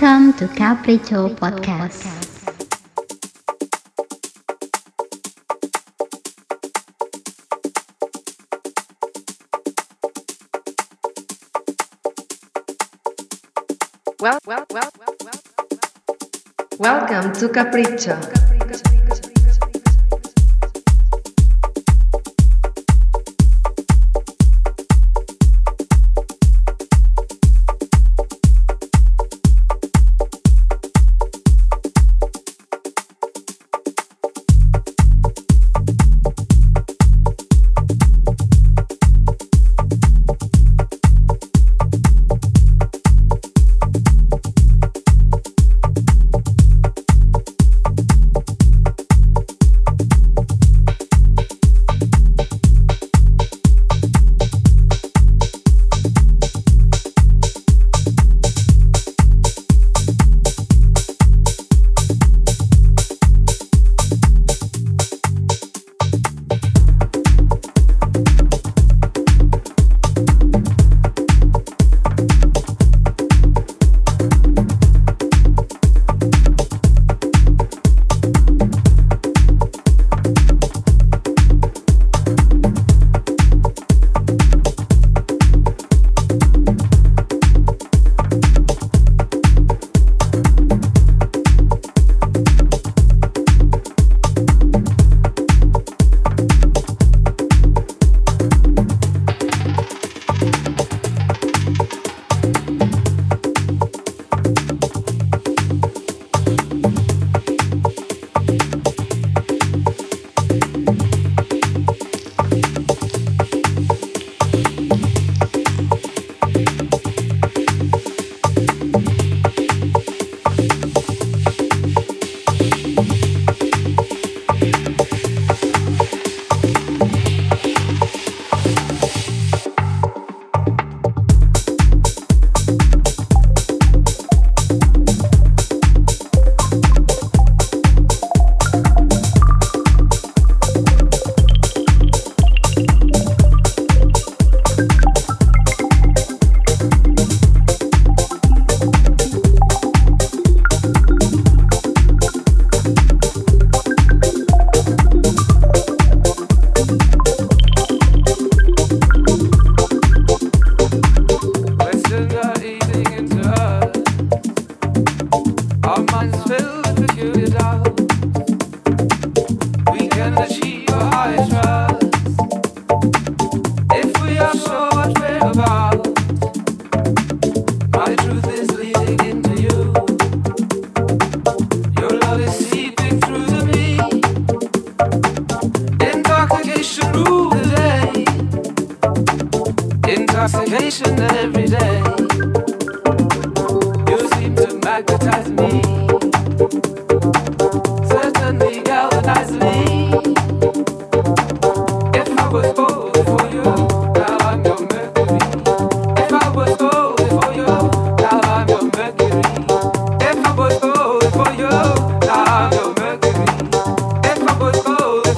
Welcome to Capricho Podcast. Well, well, well, well, well. Welcome to Capricho.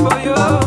For you.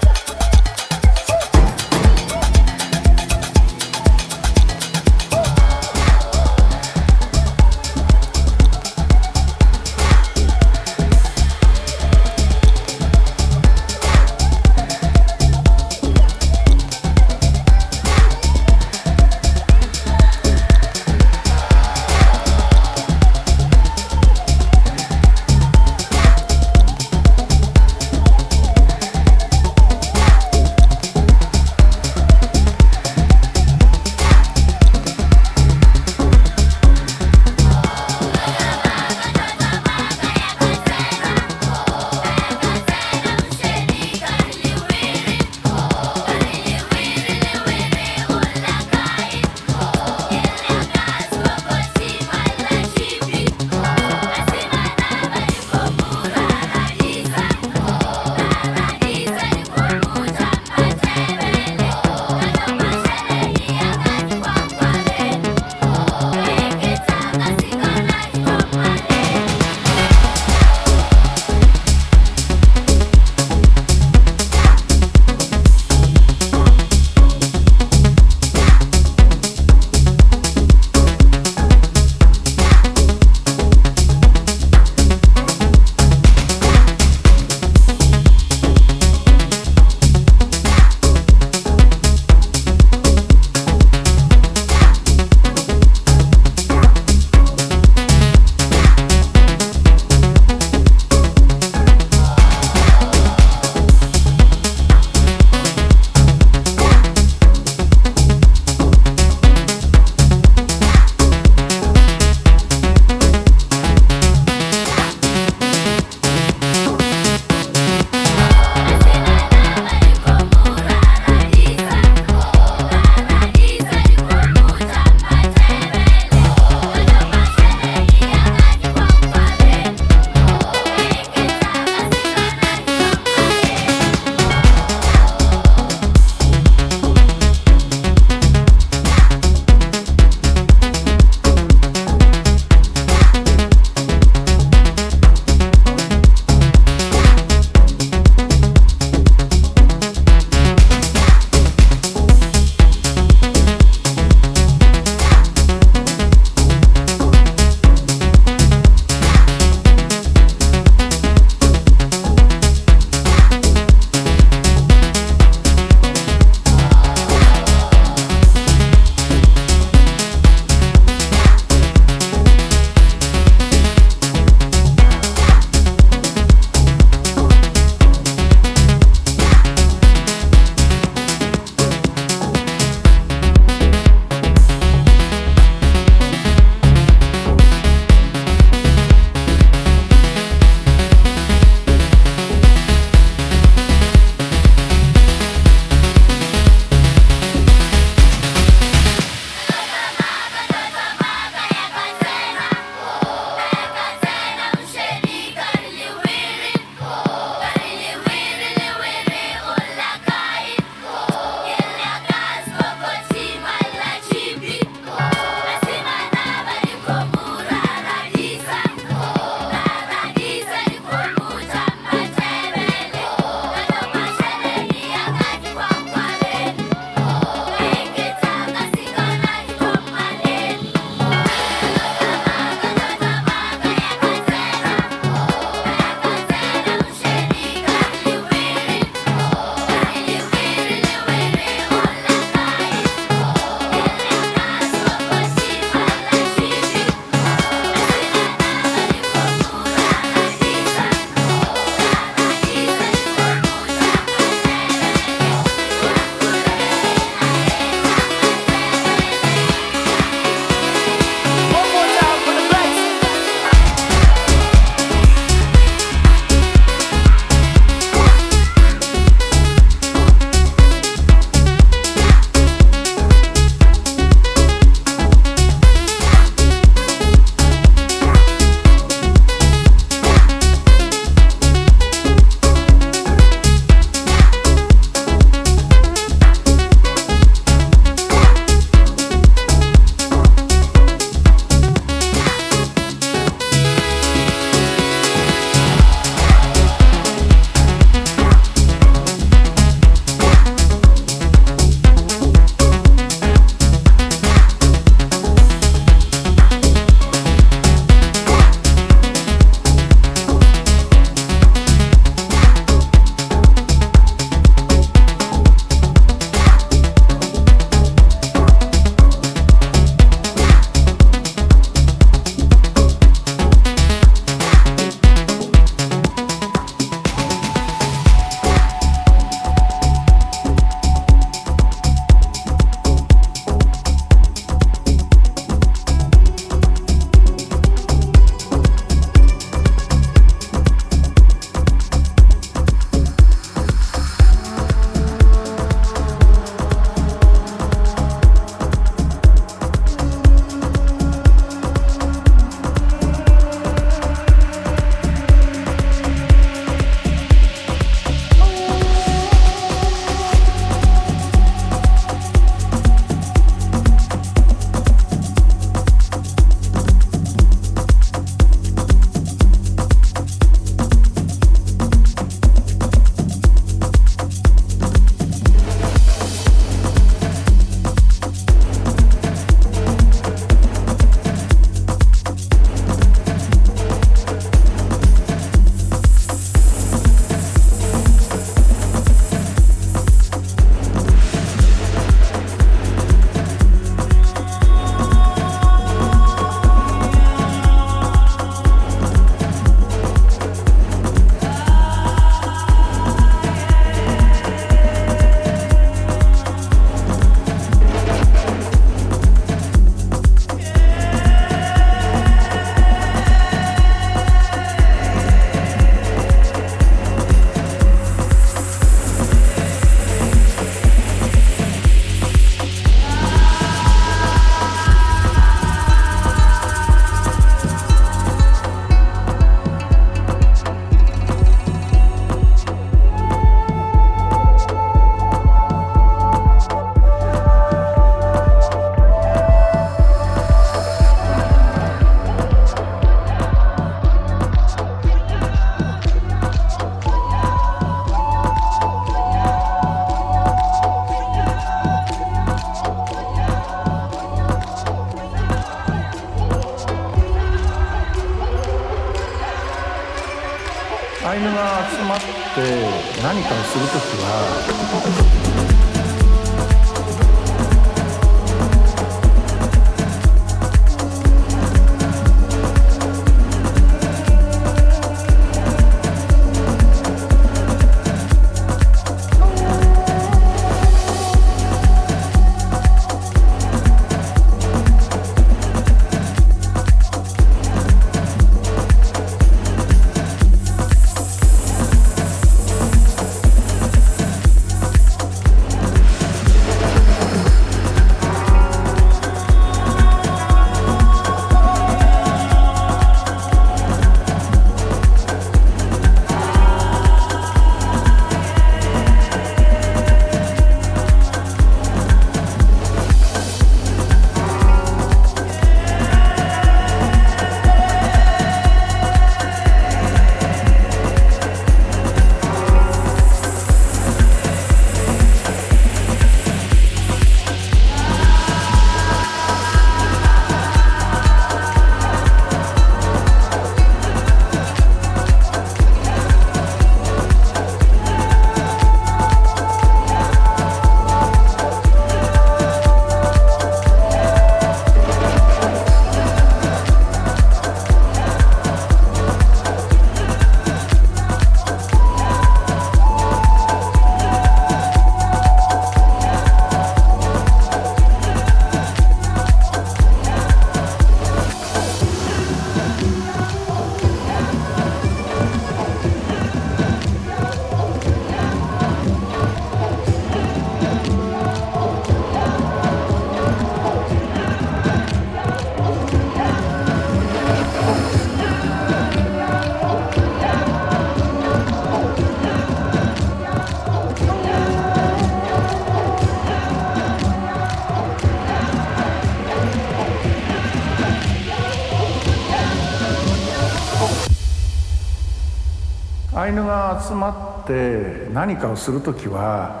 集まって何かをする時は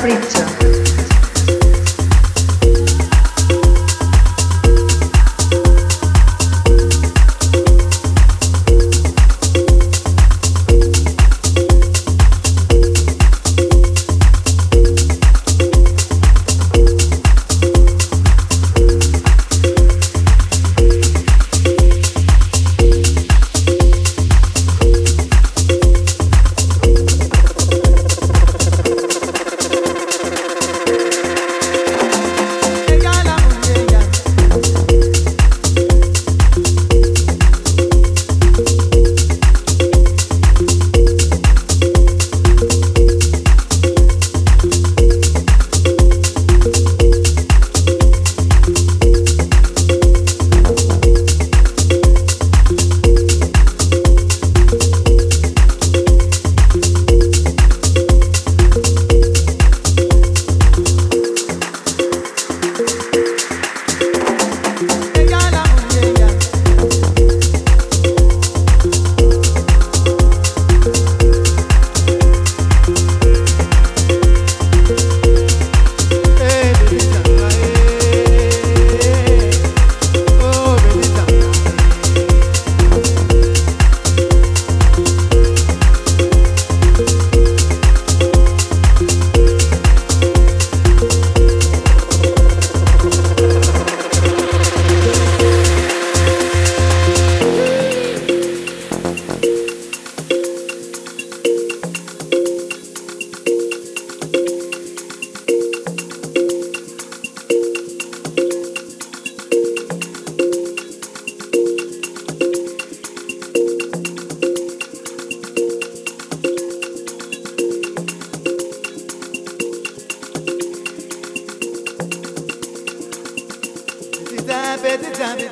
Capricho.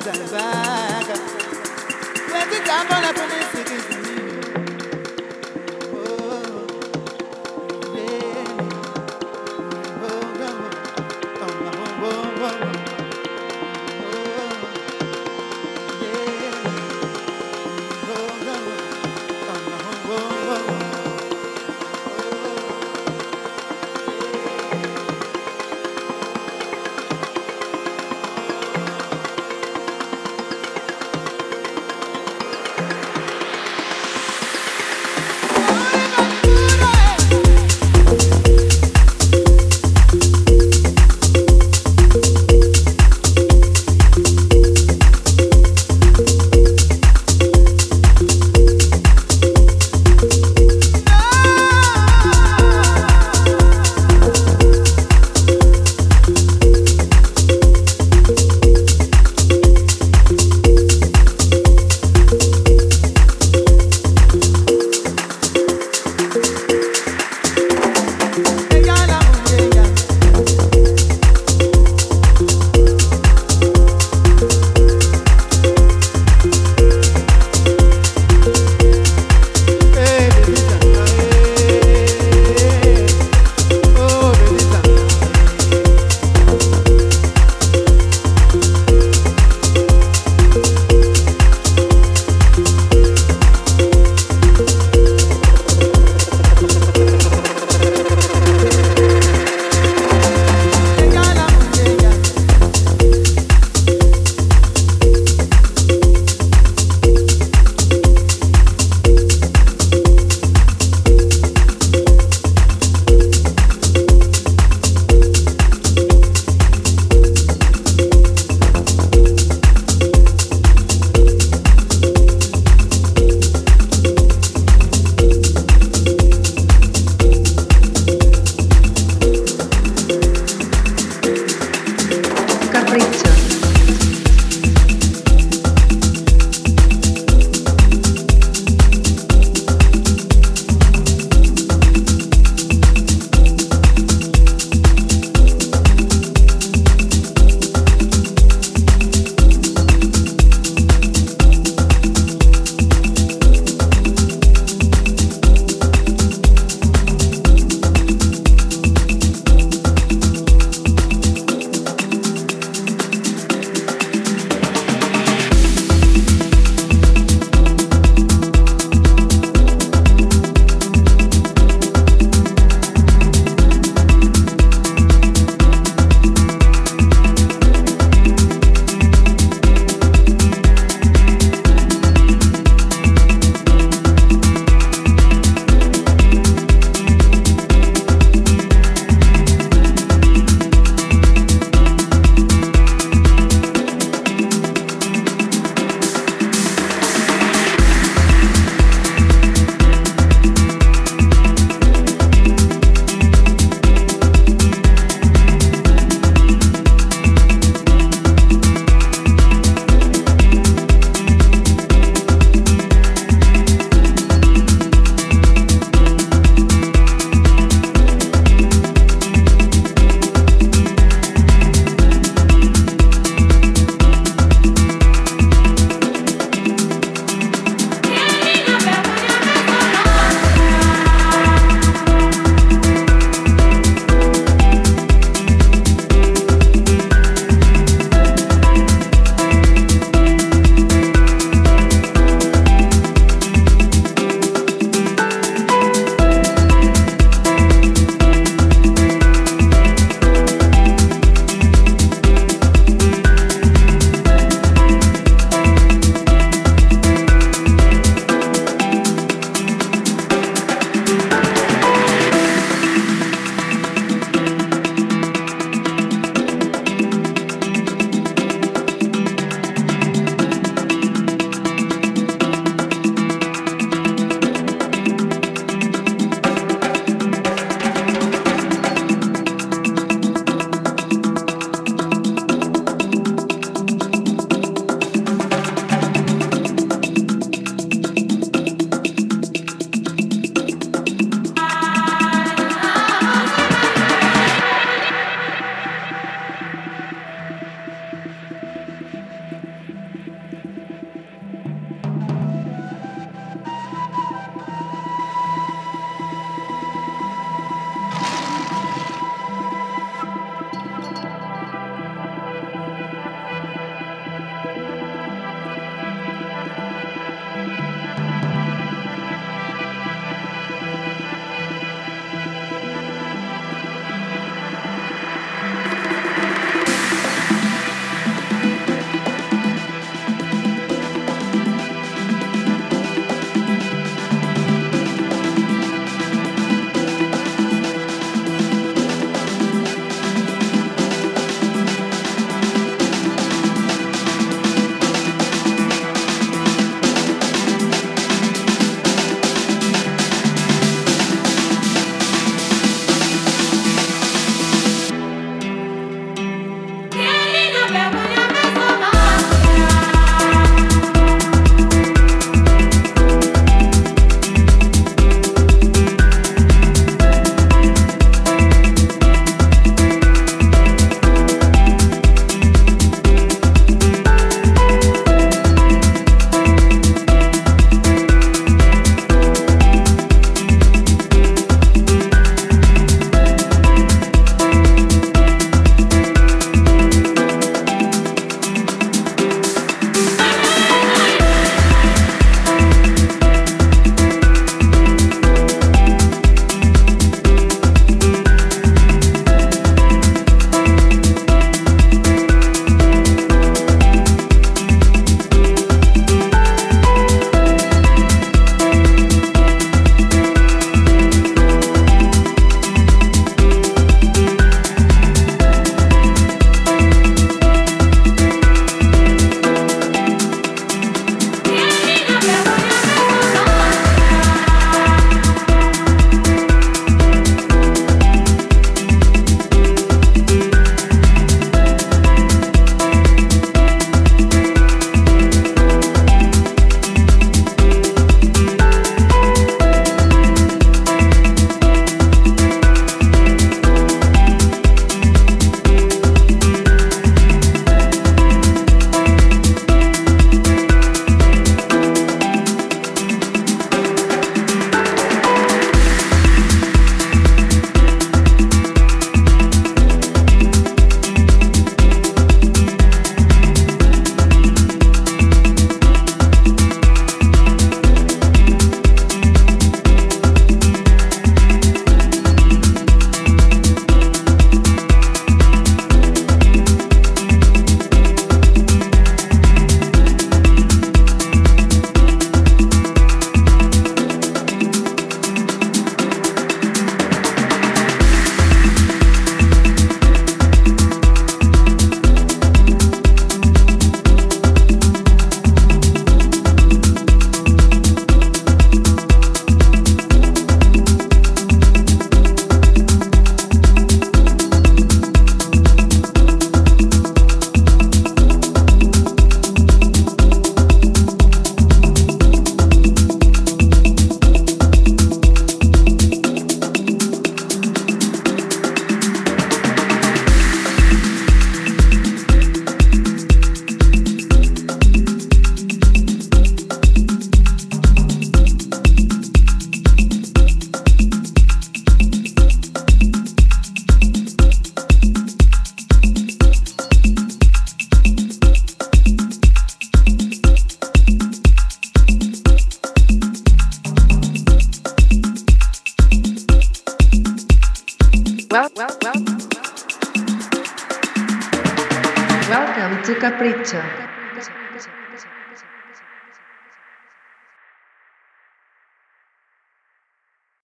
and back.